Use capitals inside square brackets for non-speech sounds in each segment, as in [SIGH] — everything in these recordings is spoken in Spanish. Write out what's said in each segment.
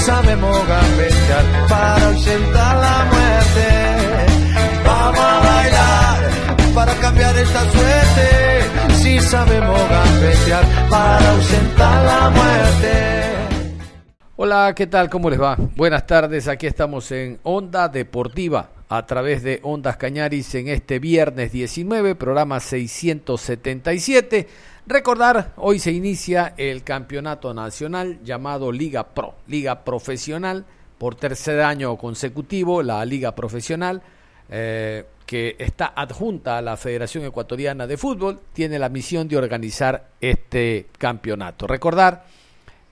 Sabemos gambetear para ausentar la muerte. Vamos a bailar para cambiar esta suerte. Si sabemos gambetear para ausentar la muerte. Hola, ¿qué tal? ¿Cómo les va? Buenas tardes, aquí estamos en Onda Deportiva a través de Ondas Cañaris en este viernes 19, programa 677 Recordar, hoy se inicia el campeonato nacional llamado Liga Pro, Liga Profesional, por tercer año consecutivo, la Liga Profesional, eh, que está adjunta a la Federación Ecuatoriana de Fútbol, tiene la misión de organizar este campeonato. Recordar,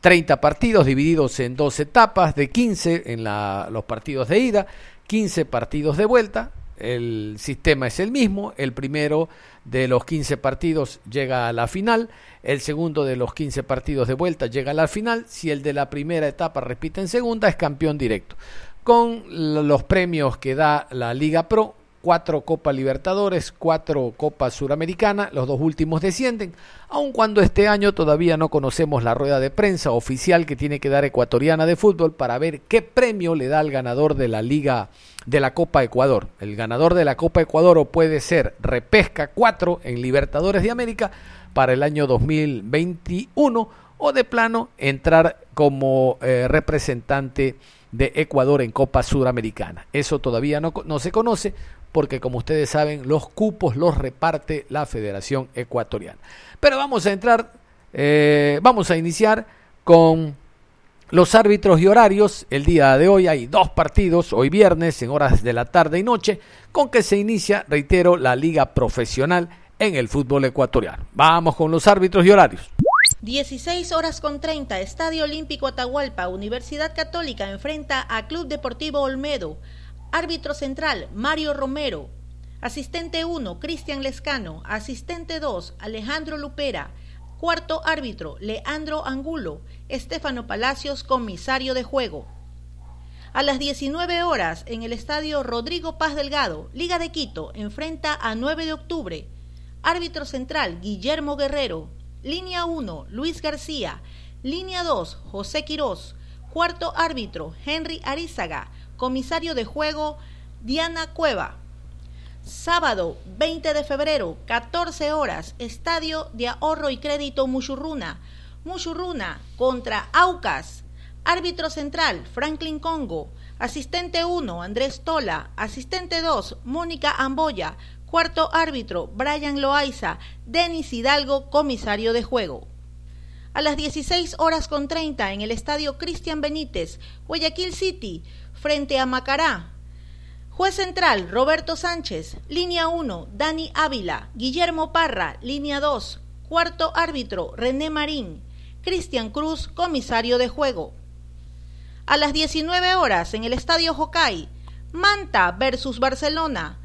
30 partidos divididos en dos etapas de 15 en los partidos de ida, 15 partidos de vuelta, el sistema es el mismo, el primero de los 15 partidos llega a la final, el segundo de los 15 partidos de vuelta llega a la final, si el de la primera etapa repite en segunda es campeón directo. Con los premios que da la Liga Pro, cuatro Copa Libertadores, cuatro Copa Suramericana, los dos últimos descienden, aun cuando este año todavía no conocemos la rueda de prensa oficial que tiene que dar Ecuatoriana de Fútbol para ver qué premio le da al ganador de la Liga de la Copa Ecuador. El ganador de la Copa Ecuador puede ser repesca 4 en Libertadores de América para el año 2021 o de plano entrar como eh, representante de Ecuador en Copa Suramericana. Eso todavía no, no se conoce porque como ustedes saben los cupos los reparte la Federación Ecuatoriana. Pero vamos a entrar, eh, vamos a iniciar con los árbitros y horarios, el día de hoy hay dos partidos, hoy viernes en horas de la tarde y noche, con que se inicia, reitero, la liga profesional en el fútbol ecuatoriano. Vamos con los árbitros y horarios. 16 horas con 30, Estadio Olímpico Atahualpa, Universidad Católica enfrenta a Club Deportivo Olmedo. Árbitro central, Mario Romero. Asistente 1, Cristian Lescano. Asistente 2, Alejandro Lupera. Cuarto árbitro, Leandro Angulo. Estefano Palacios, comisario de juego. A las 19 horas, en el estadio Rodrigo Paz Delgado, Liga de Quito, enfrenta a 9 de octubre. Árbitro central, Guillermo Guerrero. Línea 1, Luis García. Línea 2, José Quirós. Cuarto árbitro, Henry Arizaga. Comisario de juego, Diana Cueva. Sábado 20 de febrero, 14 horas, Estadio de Ahorro y Crédito Muchurruna. Muchurruna contra Aucas. Árbitro central, Franklin Congo. Asistente 1, Andrés Tola. Asistente 2, Mónica Amboya. Cuarto árbitro, Brian Loaiza. Denis Hidalgo, comisario de juego. A las 16 horas con 30 en el estadio Cristian Benítez, Guayaquil City, frente a Macará. Juez central, Roberto Sánchez. Línea 1, Dani Ávila. Guillermo Parra. Línea 2, cuarto árbitro, René Marín. Cristian Cruz, comisario de juego. A las 19 horas en el Estadio Jocay, Manta versus Barcelona.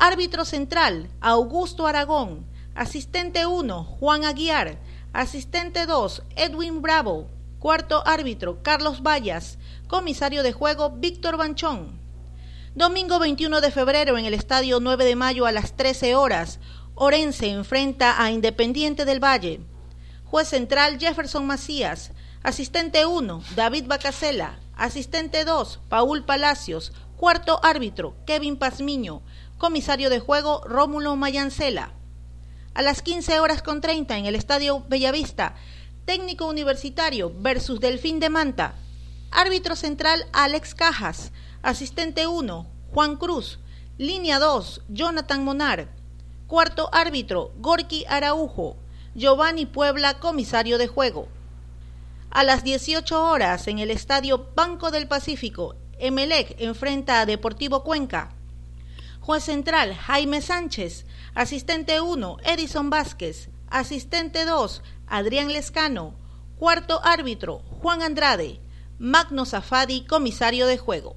Árbitro central, Augusto Aragón. Asistente 1, Juan Aguiar. Asistente 2, Edwin Bravo. Cuarto árbitro, Carlos Vallas. Comisario de juego, Víctor Banchón. Domingo 21 de febrero en el Estadio 9 de Mayo a las 13 horas. Orense enfrenta a Independiente del Valle. Juez central Jefferson Macías. Asistente 1, David Bacasela. Asistente 2, Paul Palacios. Cuarto árbitro, Kevin Pazmiño. Comisario de juego, Rómulo Mayancela. A las 15 horas con 30 en el Estadio Bellavista, Técnico Universitario versus Delfín de Manta. Árbitro central, Alex Cajas. Asistente 1, Juan Cruz. Línea 2, Jonathan Monar. Cuarto árbitro, Gorky Araujo. Giovanni Puebla, comisario de juego. A las 18 horas en el estadio Banco del Pacífico, Emelec enfrenta a Deportivo Cuenca. Juez central, Jaime Sánchez. Asistente 1, Edison Vázquez. Asistente 2, Adrián Lescano. Cuarto árbitro, Juan Andrade. Magno Zafadi, comisario de juego.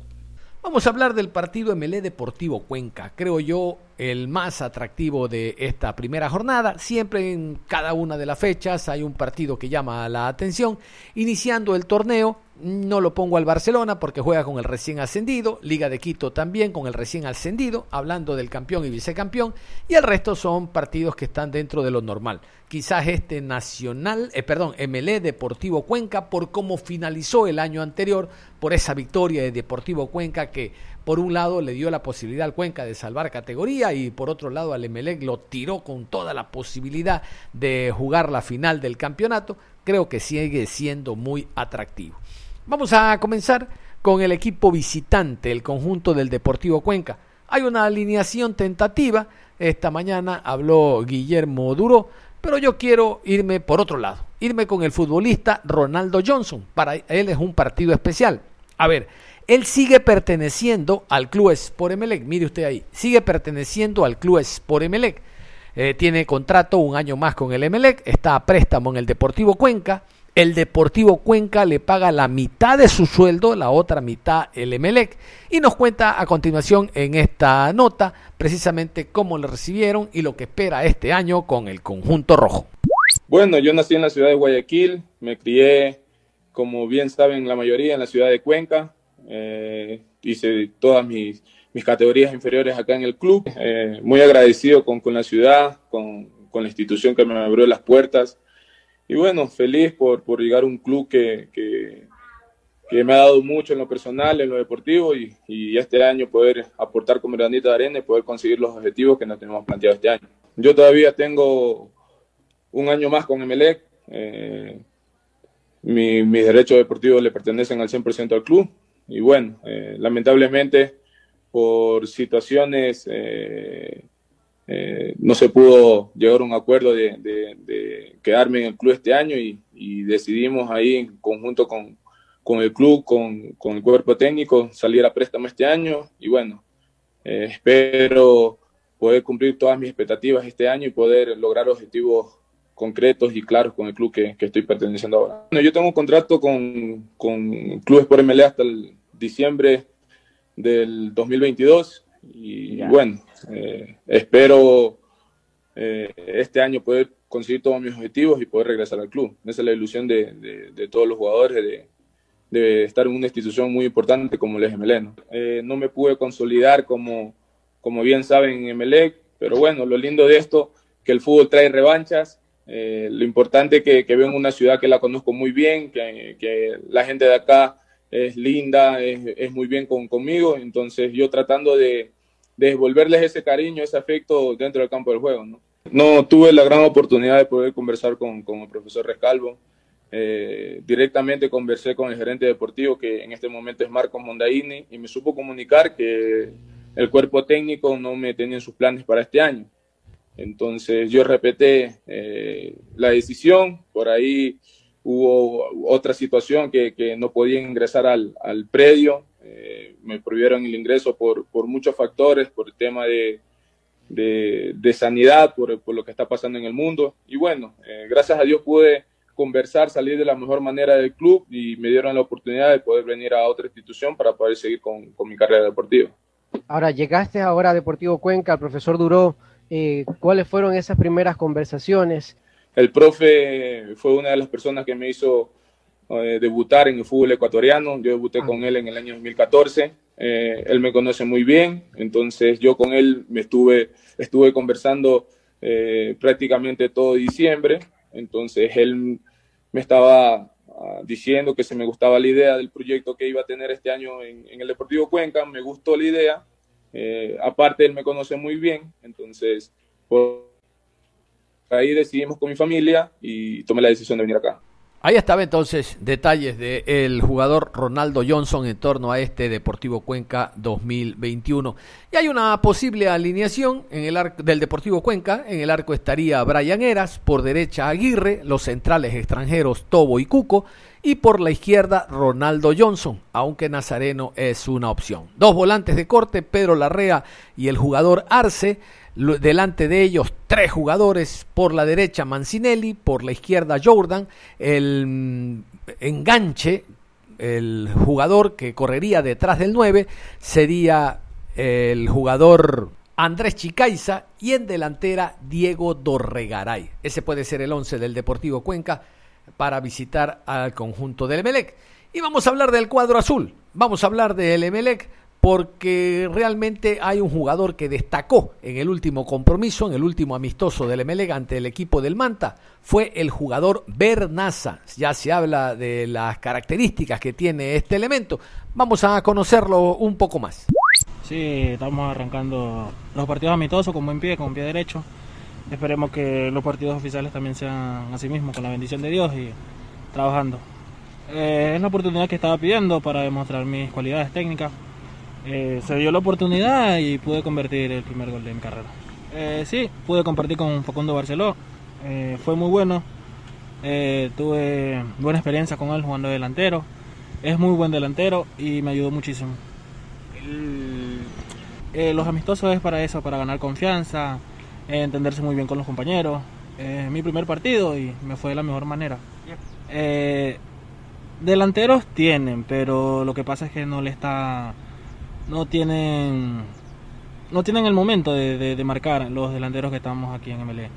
Vamos a hablar del partido MLE Deportivo Cuenca. Creo yo el más atractivo de esta primera jornada. Siempre en cada una de las fechas hay un partido que llama la atención. Iniciando el torneo, no lo pongo al Barcelona porque juega con el recién ascendido, Liga de Quito también con el recién ascendido, hablando del campeón y vicecampeón, y el resto son partidos que están dentro de lo normal. Quizás este Nacional, eh, perdón, MLE Deportivo Cuenca, por cómo finalizó el año anterior, por esa victoria de Deportivo Cuenca que por un lado le dio la posibilidad al Cuenca de salvar categoría y por otro lado al Emelec lo tiró con toda la posibilidad de jugar la final del campeonato, creo que sigue siendo muy atractivo. Vamos a comenzar con el equipo visitante, el conjunto del Deportivo Cuenca. Hay una alineación tentativa. Esta mañana habló Guillermo Duro, pero yo quiero irme por otro lado, irme con el futbolista Ronaldo Johnson. Para él es un partido especial. A ver, él sigue perteneciendo al Club Sport Emelec. Mire usted ahí, sigue perteneciendo al Club Sport Emelec. Eh, tiene contrato un año más con el Emelec, está a préstamo en el Deportivo Cuenca el Deportivo Cuenca le paga la mitad de su sueldo, la otra mitad el Emelec, y nos cuenta a continuación en esta nota precisamente cómo le recibieron y lo que espera este año con el conjunto rojo. Bueno, yo nací en la ciudad de Guayaquil, me crié, como bien saben la mayoría, en la ciudad de Cuenca, eh, hice todas mis, categorías inferiores acá en el club, eh, muy agradecido con, con la ciudad, con, con la institución que me abrió las puertas y bueno, feliz por, por llegar a un club que, que, me ha dado mucho en lo personal, en lo deportivo y, y este año poder aportar como granito de arena y poder conseguir los objetivos que nos tenemos planteado este año. Yo todavía tengo un año más con Emelec. Eh, mi, mis derechos deportivos le pertenecen al 100% al club. Y bueno, eh, lamentablemente por situaciones eh, eh, no se pudo llegar a un acuerdo de, quedarme en el club este año y, decidimos ahí en conjunto con, el club, con, el cuerpo técnico, salir a préstamo este año. Y bueno, espero poder cumplir todas mis expectativas este año y poder lograr objetivos concretos y claros con el club que, estoy perteneciendo ahora. Bueno, yo tengo un contrato con, con Clubes por MLE hasta el diciembre del 2022 y bueno, eh, espero eh, este año poder conseguir todos mis objetivos y poder regresar al club. Esa es la ilusión de, de, todos los jugadores, de, de, estar en una institución muy importante como el Emelec. ¿no? Eh, no me pude consolidar como, como bien saben en Emelec, pero bueno, lo lindo de esto, que el fútbol trae revanchas. Lo importante que, que veo en una ciudad que la conozco muy bien, que, la gente de acá es linda, es, muy bien con, conmigo, entonces yo tratando de, devolverles ese cariño, ese afecto dentro del campo del juego. ¿no? no tuve la gran oportunidad de poder conversar con, con el profesor Rescalvo. Eh, directamente conversé con el gerente deportivo, que en este momento es Marco Mondaini, y me supo comunicar que el cuerpo técnico no me tenía en sus planes para este año. Entonces yo repeté eh, la decisión, por ahí hubo otra situación que, que no podía ingresar al, al predio, eh, me prohibieron el ingreso por, por, muchos factores, por el tema de, de, sanidad, por, por, lo que está pasando en el mundo. Y bueno, eh, gracias a Dios pude conversar, salir de la mejor manera del club y me dieron la oportunidad de poder venir a otra institución para poder seguir con, con mi carrera deportiva. Ahora, llegaste ahora a Deportivo Cuenca, el profesor Duró. Eh, ¿Cuáles fueron esas primeras conversaciones? El profe fue una de las personas que me hizo eh, debutar en el fútbol ecuatoriano. Yo debuté ah. con él en el año 2014. Eh, él me conoce muy bien, entonces yo con él me estuve, estuve conversando eh, prácticamente todo diciembre. Entonces él me estaba ah, diciendo que se me gustaba la idea del proyecto que iba a tener este año en, en el Deportivo Cuenca. Me gustó la idea. Aparte, él me conoce muy bien, entonces por ahí decidimos con mi familia y tomé la decisión de venir acá. Ahí estaba entonces detalles del jugador Ronaldo Johnson en torno a este Deportivo Cuenca 2021. Y hay una posible alineación en el arco del Deportivo Cuenca. En el arco estaría Brian Eras, por derecha Aguirre, los centrales extranjeros Tobo y Cuco, y por la izquierda Ronaldo Johnson, aunque Nazareno es una opción. Dos volantes de corte, Pedro Larrea y el jugador Arce delante de ellos tres jugadores, por la derecha Mancinelli, por la izquierda Jordan, el mm, enganche, el jugador que correría detrás del 9 sería el jugador Andrés Chicaiza y en delantera Diego Dorregaray. Ese puede ser el 11 del Deportivo Cuenca para visitar al conjunto del Emelec. Y vamos a hablar del cuadro azul. Vamos a hablar del Emelec porque realmente hay un jugador que destacó en el último compromiso, en el último amistoso del Emelec ante el equipo del Manta, fue el jugador Bernaza. Ya se habla de las características que tiene este elemento. Vamos a conocerlo un poco más. Sí, estamos arrancando los partidos amistosos con buen pie, con pie derecho. Esperemos que los partidos oficiales también sean así mismo, con la bendición de Dios y trabajando. Eh, es la oportunidad que estaba pidiendo para demostrar mis cualidades técnicas eh, se dio la oportunidad y pude convertir el primer gol de mi carrera. Eh, sí, pude compartir con Facundo Barceló, eh, fue muy bueno, tuve buena experiencia con él jugando delantero, es muy buen delantero y me ayudó muchísimo. los amistosos es para eso, para ganar confianza, entenderse muy bien con los compañeros. Es mi primer partido y me fue de la mejor manera. delanteros tienen, pero lo que pasa es que no le está no tienen no tienen el momento de, marcar los delanteros que estamos aquí en MLE.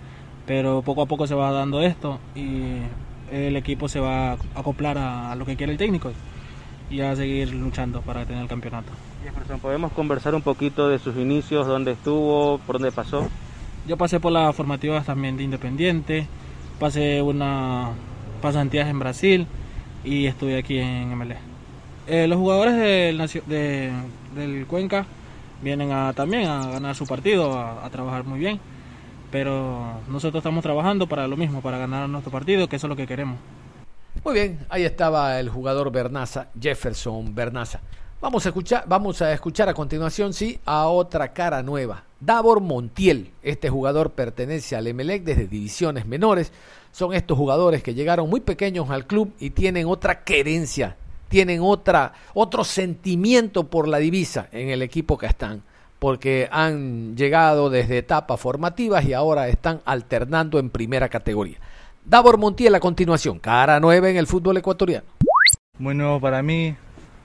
Pero poco a poco se va dando esto y el equipo se va a acoplar a, lo que quiere el técnico y a seguir luchando para tener el campeonato. ¿podemos conversar un poquito de sus inicios, dónde estuvo, por dónde pasó? Yo pasé por las formativas también de Independiente, pasé una pasantías en Brasil y estuve aquí en MLE. Eh, los jugadores del, Cuenca vienen a, también a ganar su partido, a, trabajar muy bien, pero nosotros estamos trabajando para lo mismo, para ganar nuestro partido, que eso es lo que queremos. Muy bien, ahí estaba el jugador Bernaza, Jefferson Bernaza. Vamos a escuchar, vamos a escuchar a continuación, sí, a otra cara nueva. Davor Montiel, este jugador pertenece al Emelec desde divisiones menores. Son estos jugadores que llegaron muy pequeños al club y tienen otra querencia tienen otra, otro sentimiento por la divisa en el equipo que están, porque han llegado desde etapas formativas y ahora están alternando en primera categoría. Davor Montiel a continuación, cara nueva en el fútbol ecuatoriano. Muy nuevo para mí,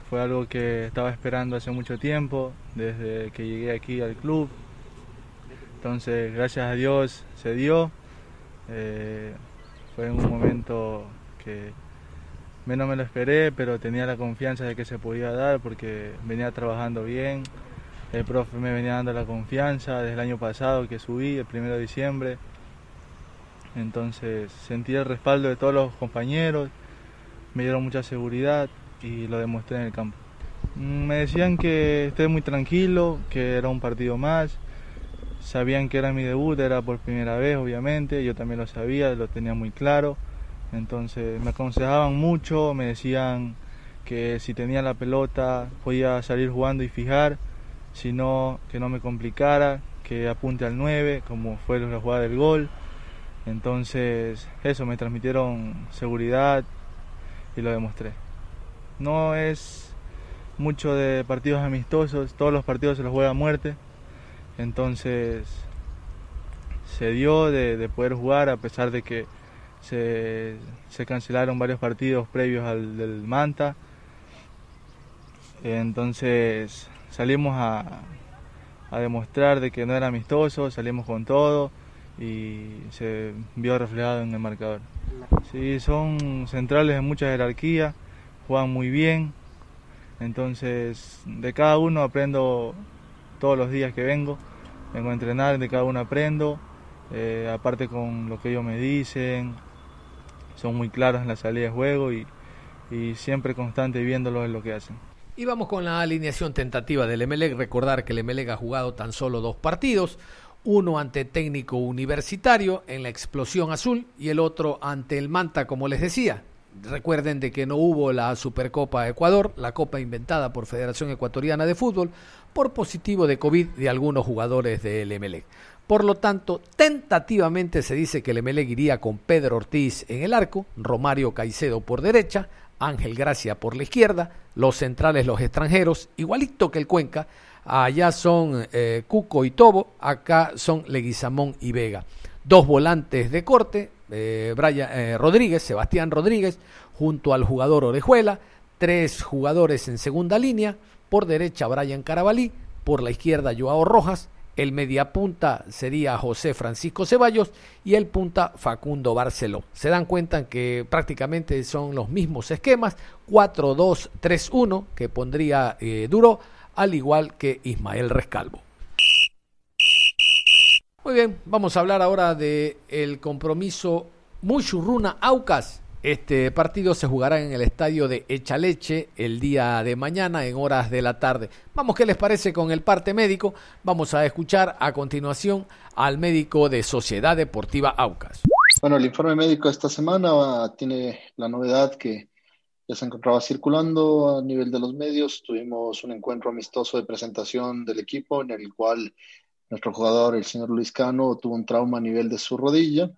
fue algo que estaba esperando hace mucho tiempo, desde que llegué aquí al club. Entonces, gracias a Dios se dio. Eh, fue un momento que Menos me lo esperé, pero tenía la confianza de que se podía dar porque venía trabajando bien. El profe me venía dando la confianza desde el año pasado que subí, el 1 de diciembre. Entonces sentí el respaldo de todos los compañeros, me dieron mucha seguridad y lo demostré en el campo. Mm, me decían que esté muy tranquilo, que era un partido más. Sabían que era mi debut, era por primera vez, obviamente. Yo también lo sabía, lo tenía muy claro. Entonces me aconsejaban mucho, me decían que si tenía la pelota podía salir jugando y fijar, si no, que no me complicara, que apunte al 9, como fue la jugada del gol. Entonces, eso, me transmitieron seguridad y lo demostré. No es mucho de partidos amistosos, todos los partidos se los juega a muerte. Entonces, se dio de, de poder jugar a pesar de que se, cancelaron varios partidos previos al del Manta. Entonces salimos a, a demostrar de que no era amistoso, salimos con todo y se vio reflejado en el marcador. Sí, son centrales de mucha jerarquía, juegan muy bien, entonces de cada uno aprendo todos los días que vengo, vengo a entrenar, de cada uno aprendo, eh, aparte con lo que ellos me dicen, son muy claros en la salida de juego y, siempre constante viéndolo en lo que hacen. Y vamos con la alineación tentativa del Emelec. Recordar que el Emelec ha jugado tan solo dos partidos, uno ante técnico universitario en la explosión azul y el otro ante el Manta, como les decía. Recuerden de que no hubo la Supercopa Ecuador, la copa inventada por Federación Ecuatoriana de Fútbol, por positivo de COVID de algunos jugadores del Emelec. Por lo tanto, tentativamente se dice que el Emelec iría con Pedro Ortiz en el arco, Romario Caicedo por derecha, Ángel Gracia por la izquierda, los centrales los extranjeros, igualito que el Cuenca, allá son eh, Cuco y Tobo, acá son Leguizamón y Vega. Dos volantes de corte, eh, eh, Rodríguez, Sebastián Rodríguez, junto al jugador Orejuela, tres jugadores en segunda línea, por derecha Brian Carabalí, por la izquierda Joao Rojas, el mediapunta sería José Francisco Ceballos y el punta Facundo Barceló. Se dan cuenta que prácticamente son los mismos esquemas, 4-2-3-1 que pondría eh, Duro, al igual que Ismael Rescalvo. Muy bien, vamos a hablar ahora de el compromiso Muchurruna Aucas este partido se jugará en el estadio de Echaleche el día de mañana en horas de la tarde. Vamos, ¿qué les parece con el parte médico? Vamos a escuchar a continuación al médico de Sociedad Deportiva Aucas. Bueno, el informe médico de esta semana tiene la novedad que ya se encontraba circulando a nivel de los medios. Tuvimos un encuentro amistoso de presentación del equipo en el cual nuestro jugador, el señor Luis Cano, tuvo un trauma a nivel de su rodilla.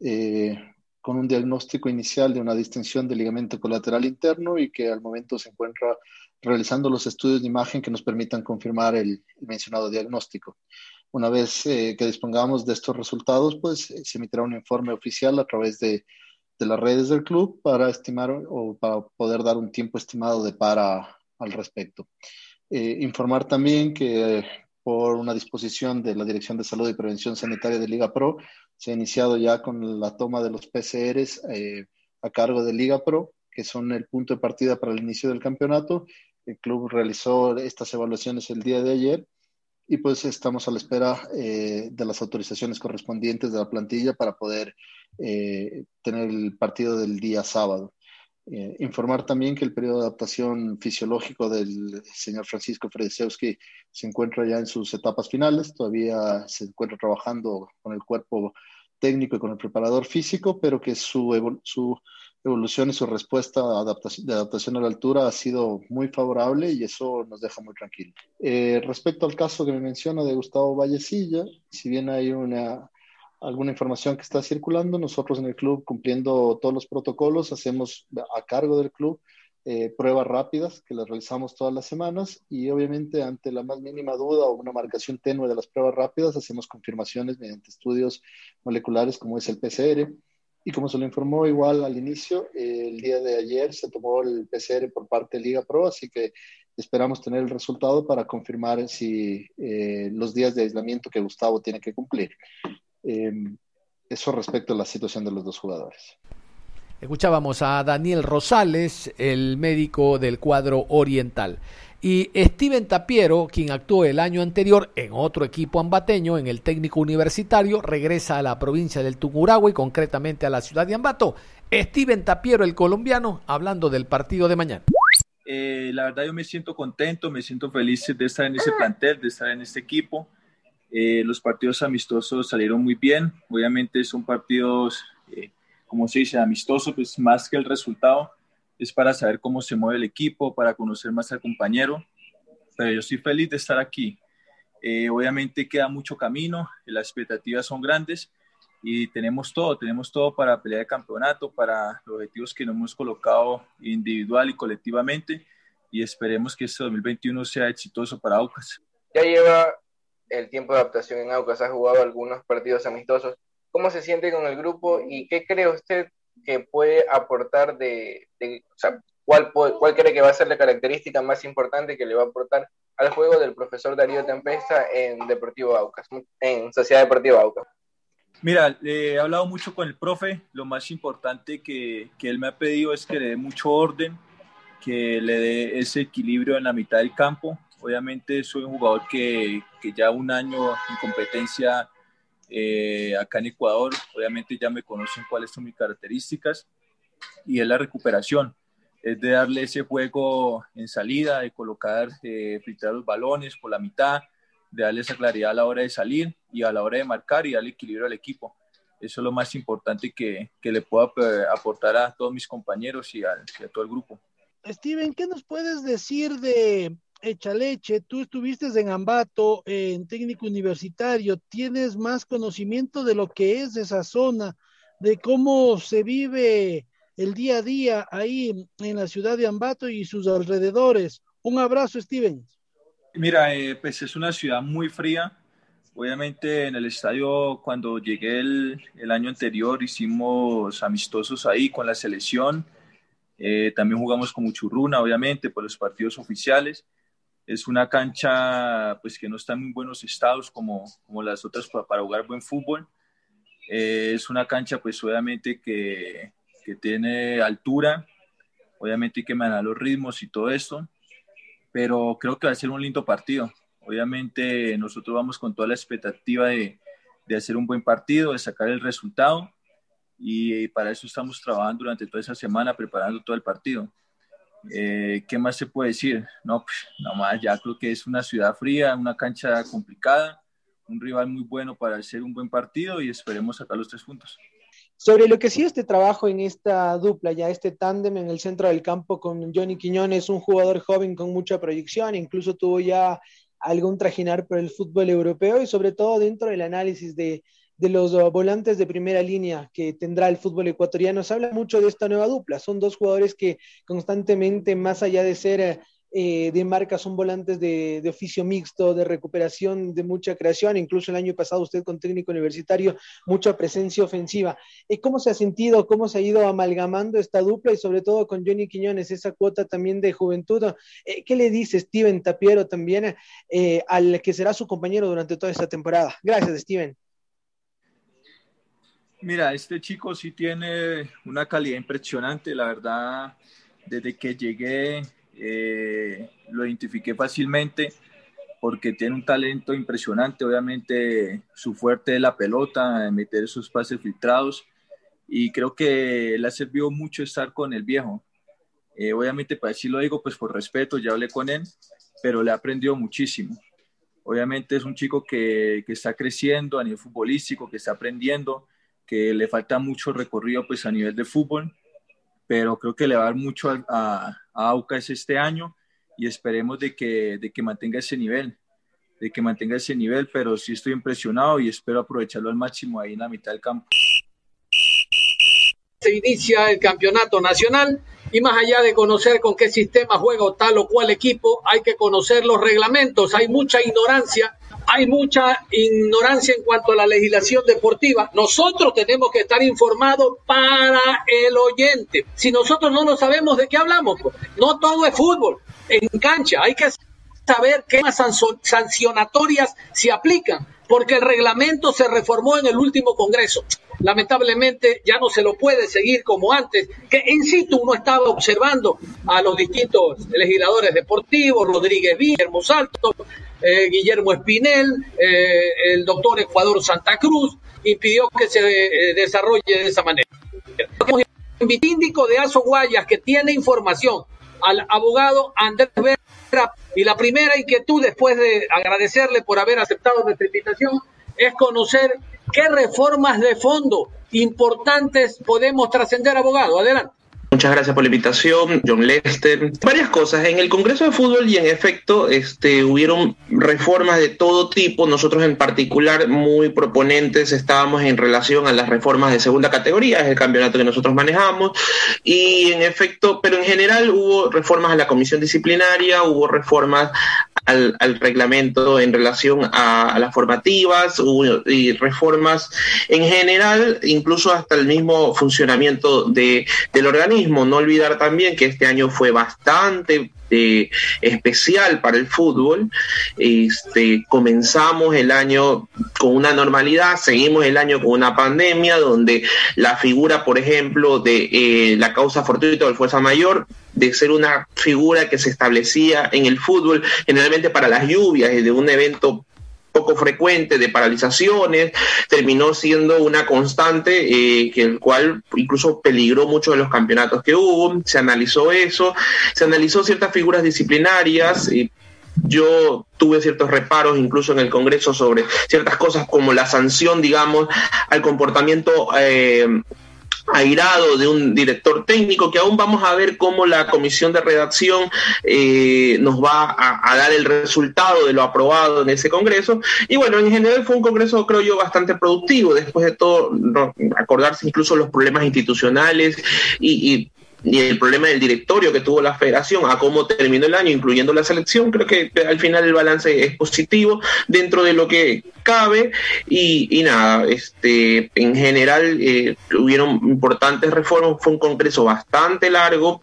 Eh, con un diagnóstico inicial de una distensión del ligamento colateral interno y que al momento se encuentra realizando los estudios de imagen que nos permitan confirmar el, mencionado diagnóstico. Una vez eh, que dispongamos de estos resultados, pues eh, se emitirá un informe oficial a través de, de, las redes del club para estimar o para poder dar un tiempo estimado de para al respecto. Eh, informar también que por una disposición de la Dirección de Salud y Prevención Sanitaria de Liga Pro, se ha iniciado ya con la toma de los PCRs eh, a cargo de Liga Pro, que son el punto de partida para el inicio del campeonato. El club realizó estas evaluaciones el día de ayer y pues estamos a la espera eh, de las autorizaciones correspondientes de la plantilla para poder eh, tener el partido del día sábado. Eh, informar también que el periodo de adaptación fisiológico del señor Francisco Fredesewski se encuentra ya en sus etapas finales, todavía se encuentra trabajando con el cuerpo técnico y con el preparador físico, pero que su, evolución y su respuesta adaptación, de adaptación a la altura ha sido muy favorable y eso nos deja muy tranquilos. Eh, respecto al caso que me menciona de Gustavo Vallecilla, si bien hay una alguna información que está circulando. Nosotros en el club, cumpliendo todos los protocolos, hacemos a cargo del club eh, pruebas rápidas que las realizamos todas las semanas y obviamente ante la más mínima duda o una marcación tenue de las pruebas rápidas, hacemos confirmaciones mediante estudios moleculares como es el PCR. Y como se lo informó igual al inicio, eh, el día de ayer se tomó el PCR por parte de Liga Pro, así que esperamos tener el resultado para confirmar si eh, los días de aislamiento que Gustavo tiene que cumplir. Em, eso respecto a la situación de los dos jugadores. Escuchábamos a Daniel Rosales, el médico del cuadro oriental. Y Steven Tapiero, quien actuó el año anterior en otro equipo ambateño, en el técnico universitario, regresa a la provincia del y concretamente a la ciudad de Ambato. Steven Tapiero, el colombiano, hablando del partido de mañana. Eh, la verdad yo me siento contento, me siento feliz de estar en ese plantel, de estar en este equipo. Eh, los partidos amistosos salieron muy bien. Obviamente son partidos, eh, como se dice, amistosos, pues más que el resultado, es para saber cómo se mueve el equipo, para conocer más al compañero. Pero yo estoy feliz de estar aquí. Eh, obviamente queda mucho camino, las expectativas son grandes y tenemos todo, tenemos todo para pelear el campeonato, para los objetivos que nos hemos colocado individual y colectivamente y esperemos que este 2021 sea exitoso para Aucas. Ya lleva el tiempo de adaptación en Aucas, ha jugado algunos partidos amistosos. ¿Cómo se siente con el grupo y qué cree usted que puede aportar de, o sea, ¿cuál, cuál cree que va a ser la característica más importante que le va a aportar al juego del profesor Darío Tempesta en Deportivo Aucas, en Sociedad Deportiva Aucas? Mira, he hablado mucho con el profe, lo más importante que, que él me ha pedido es que le dé mucho orden, que le dé ese equilibrio en la mitad del campo, Obviamente soy un jugador que, que ya un año en competencia eh, acá en Ecuador, obviamente ya me conocen cuáles son mis características y es la recuperación, es de darle ese juego en salida, de colocar, eh, filtrar los balones por la mitad, de darle esa claridad a la hora de salir y a la hora de marcar y darle equilibrio al equipo. Eso es lo más importante que, que le puedo aportar a todos mis compañeros y a, y a todo el grupo. Steven, ¿qué nos puedes decir de Echaleche? Tú estuviste en Ambato, en técnico universitario, tienes más conocimiento de lo que es esa zona, de cómo se vive el día a día ahí en la ciudad de Ambato y sus alrededores. Un abrazo, Steven. Mira, eh, pues es una ciudad muy fría. Obviamente en el estadio cuando llegué el, año anterior hicimos amistosos ahí con la selección eh, también jugamos con Muchurruna, obviamente, por los partidos oficiales. Es una cancha pues, que no está en muy buenos estados como, como las otras para, jugar buen fútbol. Eh, es una cancha, pues obviamente, que, que, tiene altura. Obviamente hay que manejar los ritmos y todo esto. Pero creo que va a ser un lindo partido. Obviamente nosotros vamos con toda la expectativa de, de hacer un buen partido, de sacar el resultado y, para eso estamos trabajando durante toda esa semana preparando todo el partido. Eh, ¿Qué más se puede decir? No, pues nada más, ya creo que es una ciudad fría, una cancha complicada, un rival muy bueno para hacer un buen partido y esperemos sacar los tres puntos. Sobre lo que sí este trabajo en esta dupla, ya este tándem en el centro del campo con Johnny Quiñones, un jugador joven con mucha proyección, incluso tuvo ya algún trajinar por el fútbol europeo y sobre todo dentro del análisis de, de los volantes de primera línea que tendrá el fútbol ecuatoriano. Se habla mucho de esta nueva dupla. Son dos jugadores que constantemente, más allá de ser eh, de marca, son volantes de, oficio mixto, de recuperación, de mucha creación. Incluso el año pasado usted con técnico universitario, mucha presencia ofensiva. ¿Y ¿Cómo se ha sentido, cómo se ha ido amalgamando esta dupla y sobre todo con Johnny Quiñones, esa cuota también de juventud? Eh, ¿Qué le dice Steven Tapiero también eh, al que será su compañero durante toda esta temporada? Gracias, Steven. Mira, este chico sí tiene una calidad impresionante, la verdad, desde que llegué eh, lo identifiqué fácilmente porque tiene un talento impresionante, obviamente su fuerte es la pelota, meter esos pases filtrados y creo que le ha servido mucho estar con el viejo. Eh, obviamente, para decirlo digo, pues por respeto, ya hablé con él, pero le ha aprendido muchísimo. Obviamente es un chico que, que está creciendo a nivel futbolístico, que está aprendiendo, que le falta mucho recorrido pues a nivel de fútbol, pero creo que le va a dar mucho a, a, Aucas este año y esperemos de que, de que mantenga ese nivel, de que mantenga ese nivel, pero sí estoy impresionado y espero aprovecharlo al máximo ahí en la mitad del campo. Se inicia el campeonato nacional y más allá de conocer con qué sistema juega tal o cual equipo, hay que conocer los reglamentos, hay mucha ignorancia hay mucha ignorancia en cuanto a la legislación deportiva. Nosotros tenemos que estar informados para el oyente. Si nosotros no lo sabemos de qué hablamos, pues, no todo es fútbol. En cancha hay que saber qué más sancionatorias se aplican, porque el reglamento se reformó en el último Congreso. Lamentablemente ya no se lo puede seguir como antes, que en situ uno estaba observando a los distintos legisladores deportivos, Rodríguez Guillermo Salto, eh, Guillermo Espinel, eh, el doctor Ecuador Santa Cruz, impidió que se eh, desarrolle de esa manera. Un vitínico de Aso Guayas que tiene información al abogado Andrés Vera y la primera inquietud después de agradecerle por haber aceptado nuestra invitación es conocer qué reformas de fondo importantes podemos trascender, abogado. Adelante. Muchas gracias por la invitación, John Lester. Varias cosas. En el Congreso de Fútbol y en efecto este, hubieron reformas de todo tipo. Nosotros en particular muy proponentes estábamos en relación a las reformas de segunda categoría, es el campeonato que nosotros manejamos. Y en efecto, pero en general hubo reformas a la comisión disciplinaria, hubo reformas al, reglamento en relación a, las formativas y reformas en general, incluso hasta el mismo funcionamiento de, del organismo. No olvidar también que este año fue bastante eh, especial para el fútbol. Este, comenzamos el año con una normalidad, seguimos el año con una pandemia donde la figura, por ejemplo, de eh, la causa fortuita o de fuerza mayor de ser una figura que se establecía en el fútbol generalmente para las lluvias de un evento poco frecuente de paralizaciones, terminó siendo una constante eh, que el cual incluso peligró mucho de los campeonatos que hubo, se analizó eso, se analizó ciertas figuras disciplinarias, yo tuve ciertos reparos incluso en el Congreso sobre ciertas cosas como la sanción, digamos, al comportamiento eh, airado de un director técnico, que aún vamos a ver cómo la comisión de redacción eh, nos va a, dar el resultado de lo aprobado en ese Congreso. Y bueno, en general fue un Congreso, creo yo, bastante productivo, después de todo, acordarse incluso los problemas institucionales y, y y el problema del directorio que tuvo la federación a cómo terminó el año, incluyendo la selección, creo que al final el balance es positivo dentro de lo que cabe. Y, nada, este, en general eh, hubieron importantes reformas, fue un congreso bastante largo,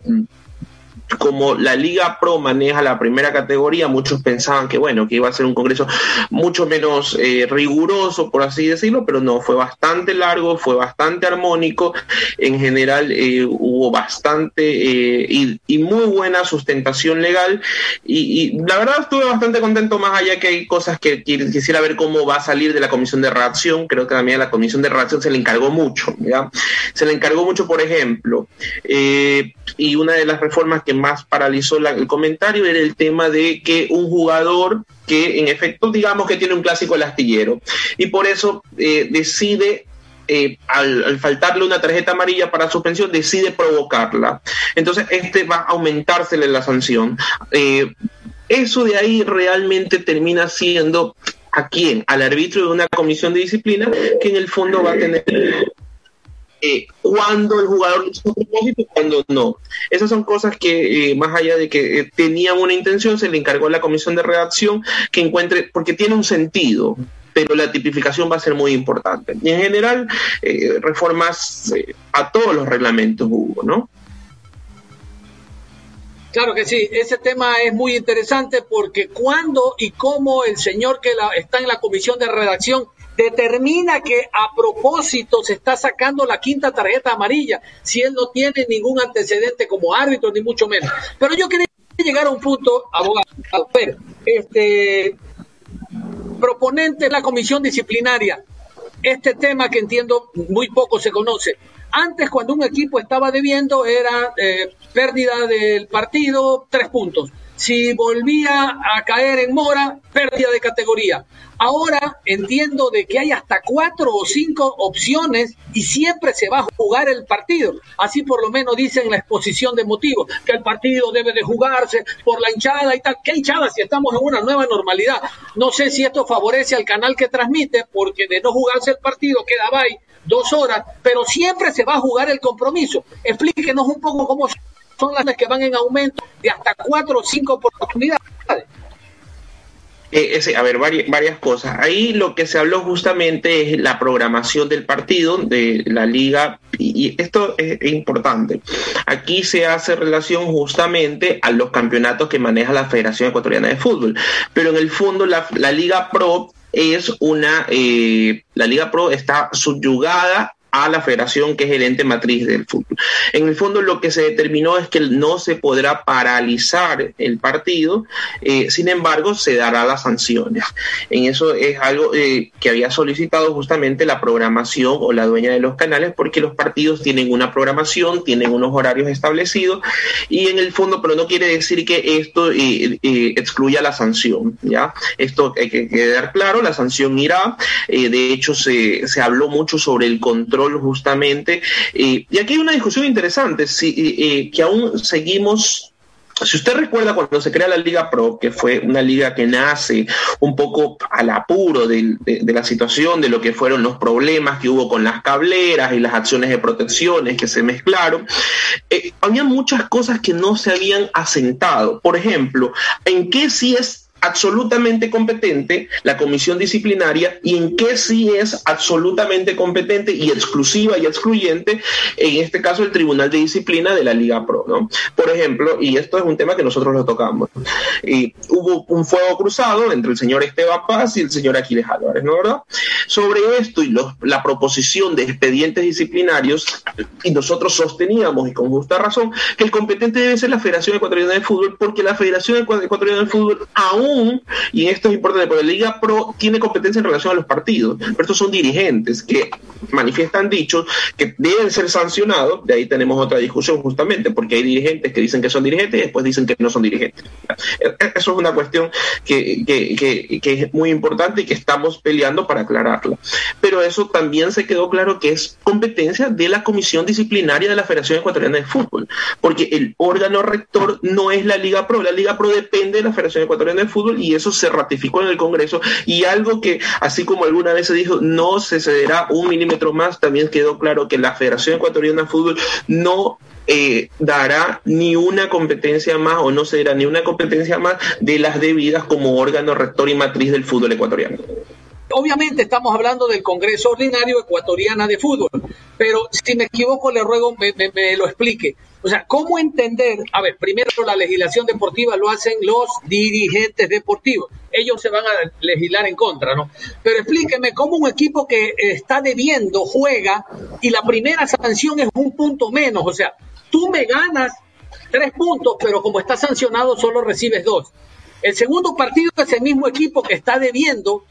como la Liga Pro maneja la primera categoría, muchos pensaban que bueno, que iba a ser un congreso mucho menos eh, riguroso, por así decirlo, pero no, fue bastante largo, fue bastante armónico, en general eh, hubo bastante eh, y, muy buena sustentación legal. Y, la verdad estuve bastante contento, más allá que hay cosas que quisiera ver cómo va a salir de la comisión de reacción, creo que también a la comisión de reacción se le encargó mucho, ¿ya? Se le encargó mucho, por ejemplo, y una de las reformas que más paralizó el comentario era el tema de que un jugador que en efecto digamos que tiene un clásico el astillero y por eso eh, decide eh, al, faltarle una tarjeta amarilla para suspensión, decide provocarla. Entonces, este va a aumentársele la sanción. Eh, eso de ahí realmente termina siendo a quién? Al árbitro de una comisión de disciplina que en el fondo va a tener eh, cuando el jugador hizo un propósito y cuando no. Esas son cosas que, eh, más allá de que eh, tenían una intención, se le encargó a la comisión de redacción que encuentre, porque tiene un sentido, pero la tipificación va a ser muy importante. Y en general, reformas a todos los reglamentos hubo, ¿no? Claro que sí, ese tema es muy interesante porque cuando y cómo el señor que está en la comisión de redacción determina que a propósito se está sacando la quinta tarjeta amarilla, si él no tiene ningún antecedente como árbitro, ni mucho menos. Pero yo quería llegar a un punto, abogado. Ver, este proponente de la comisión disciplinaria, este tema que entiendo muy poco se conoce. Antes, cuando un equipo estaba debiendo, era eh, pérdida del partido, tres puntos. Si volvía a caer en mora, pérdida de categoría. Ahora entiendo de que hay hasta cuatro o cinco opciones y siempre se va a jugar el partido. Así por lo menos dicen en la exposición de motivos, que el partido debe de jugarse por la hinchada y tal. ¿Qué hinchada si estamos en una nueva normalidad? No sé si esto favorece al canal que transmite, porque de no jugarse el partido queda ahí dos horas, pero siempre se va a jugar el compromiso. Explíquenos un poco cómo son las que van en aumento de hasta cuatro o cinco oportunidades. Eh, ese, a ver, varias, cosas. Ahí lo que se habló justamente es la programación del partido, de la liga, y, esto es, importante. Aquí se hace relación justamente a los campeonatos que maneja la Federación Ecuatoriana de Fútbol, pero en el fondo la, Liga Pro es una, eh, la Liga Pro está subyugada a la federación que es el ente matriz del fútbol. En el fondo lo que se determinó es que no se podrá paralizar el partido, eh, sin embargo se dará las sanciones. En eso es algo eh, que había solicitado justamente la programación o la dueña de los canales porque los partidos tienen una programación, tienen unos horarios establecidos y en el fondo, pero no quiere decir que esto eh, excluya la sanción, ¿ya? Esto hay que quedar claro, la sanción irá, de hecho se, se habló mucho sobre el control justamente. y aquí hay una discusión interesante, si, que aún seguimos si usted recuerda cuando se crea la Liga Pro, que fue una liga que nace un poco al apuro de, la situación, de lo que fueron los problemas que hubo con las cableras y las acciones de protecciones que se mezclaron, eh, había muchas cosas que no se habían asentado. Por ejemplo, en qué sí es absolutamente competente la comisión disciplinaria y en qué sí es absolutamente competente y exclusiva y excluyente, en este caso el Tribunal de Disciplina de la Liga Pro. ¿no? Por ejemplo, y esto es un tema que nosotros lo tocamos, y hubo un fuego cruzado entre el señor Esteban Paz y el señor Aquiles Álvarez, ¿no verdad? Sobre esto y los, la proposición de expedientes disciplinarios, y nosotros sosteníamos, y con justa razón, que el competente debe ser la Federación Ecuatoriana de Fútbol, porque la Federación Ecuatoriana de Fútbol aún, y esto es importante, porque la Liga Pro tiene competencia en relación a los partidos, pero estos son dirigentes que manifiestan dichos que deben ser sancionados, de ahí tenemos otra discusión justamente, porque hay dirigentes que dicen que son dirigentes y después dicen que no son dirigentes. Eso es una cuestión que, que, que, es muy importante y que estamos peleando para Pero eso también se quedó claro que es competencia de la Comisión Disciplinaria de la Federación Ecuatoriana de Fútbol, porque el órgano rector no es la Liga Pro, la Liga Pro depende de la Federación Ecuatoriana de Fútbol y eso se ratificó en el Congreso y algo que, así como alguna vez se dijo, no se cederá un milímetro más, también quedó claro que la Federación Ecuatoriana de Fútbol no eh, dará ni una competencia más o no se dará ni una competencia más de las debidas como órgano rector y matriz del fútbol ecuatoriano. Obviamente estamos hablando del Congreso Ordinario Ecuatoriana de Fútbol, pero si me equivoco le ruego me, lo explique. O sea, ¿cómo entender? A ver, primero la legislación deportiva lo hacen los dirigentes deportivos. Ellos se van a legislar en contra, ¿no? Pero explíqueme cómo un equipo que está debiendo juega y la primera sanción es un punto menos. O sea, tú me ganas tres puntos, pero como está sancionado solo recibes dos. El segundo partido, ese mismo equipo que está debiendo,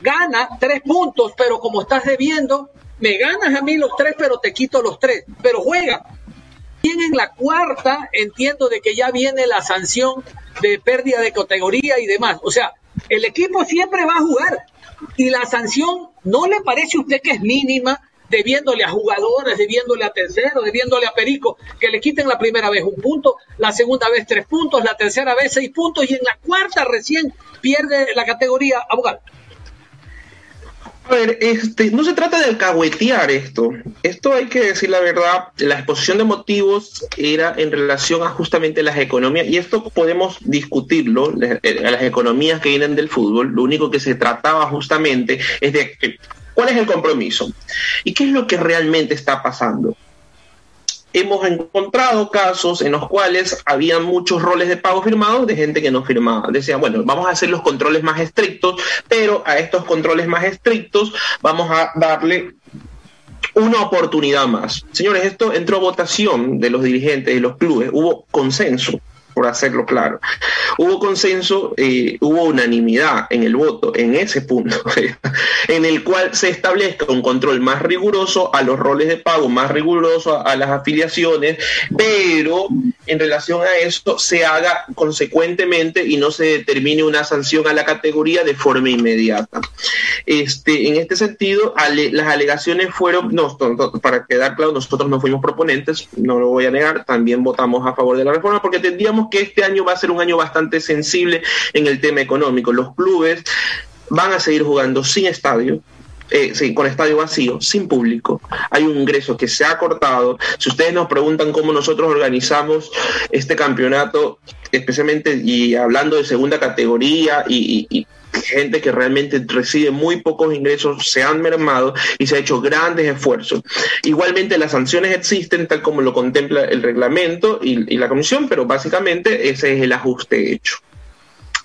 gana tres puntos, pero como estás debiendo, me ganas a mí los tres, pero te quito los tres. Pero juega. Y en la cuarta entiendo de que ya viene la sanción de pérdida de categoría y demás. O sea, el equipo siempre va a jugar. Y la sanción, ¿no le parece a usted que es mínima? debiéndole a jugadores, debiéndole a terceros, debiéndole a Perico, que le quiten la primera vez un punto, la segunda vez tres puntos, la tercera vez seis puntos y en la cuarta recién pierde la categoría abogado. A ver, este, no se trata de alcahuetear esto. Esto hay que decir la verdad. La exposición de motivos era en relación a justamente las economías, y esto podemos discutirlo, eh, las economías que vienen del fútbol. Lo único que se trataba justamente es de ¿Cuál es el compromiso? ¿Y qué es lo que realmente está pasando? Hemos encontrado casos en los cuales había muchos roles de pago firmados de gente que no firmaba. Decía, bueno, vamos a hacer los controles más estrictos, pero a estos controles más estrictos vamos a darle una oportunidad más. Señores, esto entró a votación de los dirigentes de los clubes, hubo consenso por hacerlo claro. Hubo consenso, eh, hubo unanimidad en el voto, en ese punto, [LAUGHS] en el cual se establezca un control más riguroso a los roles de pago, más riguroso a, las afiliaciones, pero en relación a esto se haga consecuentemente y no se determine una sanción a la categoría de forma inmediata. Este, en este sentido, las alegaciones fueron, no, para quedar claro, nosotros no fuimos proponentes, no lo voy a negar, también votamos a favor de la reforma porque entendíamos que este año va a ser un año bastante sensible en el tema económico. Los clubes van a seguir jugando sin estadio, eh, sí, con estadio vacío, sin público. Hay un ingreso que se ha cortado. Si ustedes nos preguntan cómo nosotros organizamos este campeonato, especialmente y hablando de segunda categoría y gente que realmente recibe muy pocos ingresos se han mermado y se ha hecho grandes esfuerzos. Igualmente las sanciones existen tal como lo contempla el reglamento y, la comisión, pero básicamente ese es el ajuste hecho.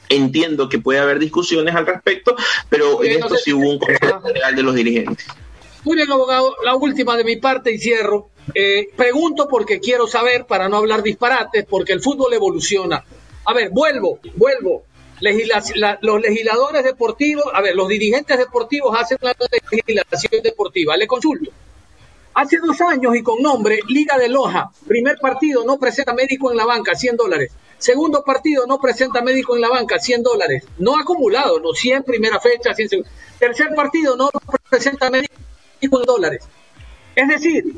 Entiendo que puede haber discusiones al respecto, pero en esto sí hubo un control general de los dirigentes. Muy bien, abogado. La última de mi parte y cierro. Eh, pregunto porque quiero saber, para no hablar disparates, porque el fútbol evoluciona. A ver, vuelvo, vuelvo los legisladores deportivos, a ver, los dirigentes deportivos hacen la legislación deportiva. Le consulto. Hace dos años y con nombre, Liga de Loja, primer partido no presenta médico en la banca, 100 dólares. Segundo partido no presenta médico en la banca, 100 dólares. No acumulado, no 100 primera fecha, 100 Tercer partido no presenta médico en dólares. Es decir,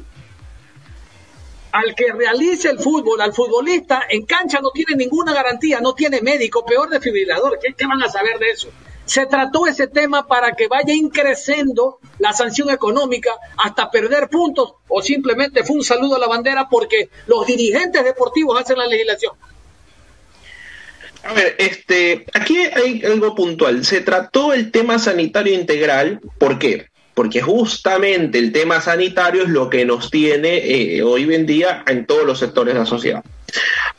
al que realice el fútbol, al futbolista, en cancha no tiene ninguna garantía, no tiene médico, peor desfibrilador. ¿Qué, ¿Qué, van a saber de eso? Se trató ese tema para que vaya increciendo la sanción económica hasta perder puntos o simplemente fue un saludo a la bandera porque los dirigentes deportivos hacen la legislación. A ver, este, aquí hay algo puntual. Se trató el tema sanitario integral. ¿Por qué? Porque justamente el tema sanitario es lo que nos tiene eh, hoy en día en todos los sectores de la sociedad.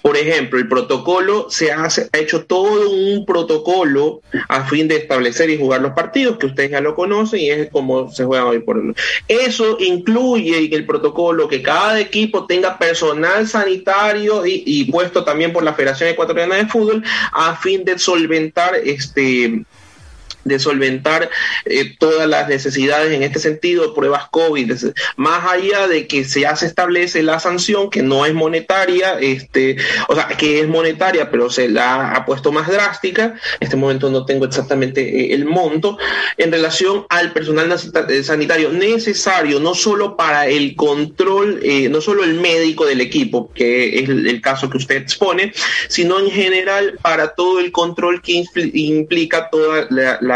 Por ejemplo, el protocolo se hace, ha hecho todo un protocolo a fin de establecer y jugar los partidos, que ustedes ya lo conocen y es como se juega hoy por hoy. Eso incluye en el protocolo que cada equipo tenga personal sanitario y, y puesto también por la Federación Ecuatoriana de Fútbol a fin de solventar este de solventar eh, todas las necesidades en este sentido, pruebas COVID, más allá de que ya se establece la sanción que no es monetaria, este, o sea, que es monetaria, pero se la ha puesto más drástica, en este momento no tengo exactamente eh, el monto, en relación al personal eh, sanitario necesario, no solo para el control, no solo el médico del equipo, que es el, caso que usted expone, sino en general para todo el control que implica toda la la,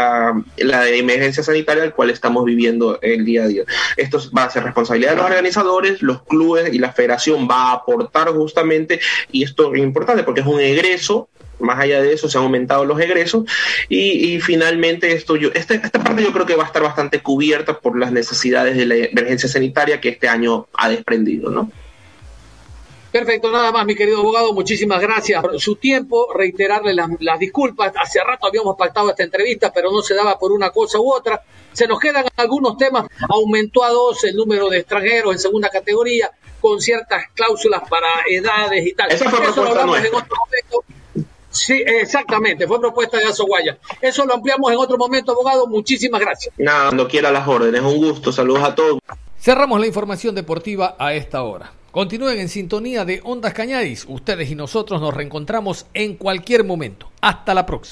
emergencia sanitaria al cual estamos viviendo el día a día. Esto va a ser responsabilidad de los organizadores, los clubes y la federación va a aportar justamente, y esto es importante porque es un egreso más allá de eso se han aumentado los egresos y, finalmente esto yo esta, esta parte yo creo que va a estar bastante cubierta por las necesidades de la emergencia sanitaria que este año ha desprendido, ¿no? Perfecto, nada más, mi querido abogado. Muchísimas gracias por su tiempo. Reiterarle las, disculpas. Hace rato habíamos pactado esta entrevista, pero no se daba por una cosa u otra. Se nos quedan algunos temas. Aumentó a dos el número de extranjeros en segunda categoría, con ciertas cláusulas para edades y tal. Esa fue Eso lo hablamos en otro momento. Sí, exactamente, fue propuesta de Azoguaya. Eso lo ampliamos en otro momento, abogado. Muchísimas gracias. Nada, cuando quiera las órdenes. Un gusto. Saludos a todos. Cerramos la información deportiva a esta hora. Continúen en sintonía de Ondas Cañadis. Ustedes y nosotros nos reencontramos en cualquier momento. Hasta la próxima.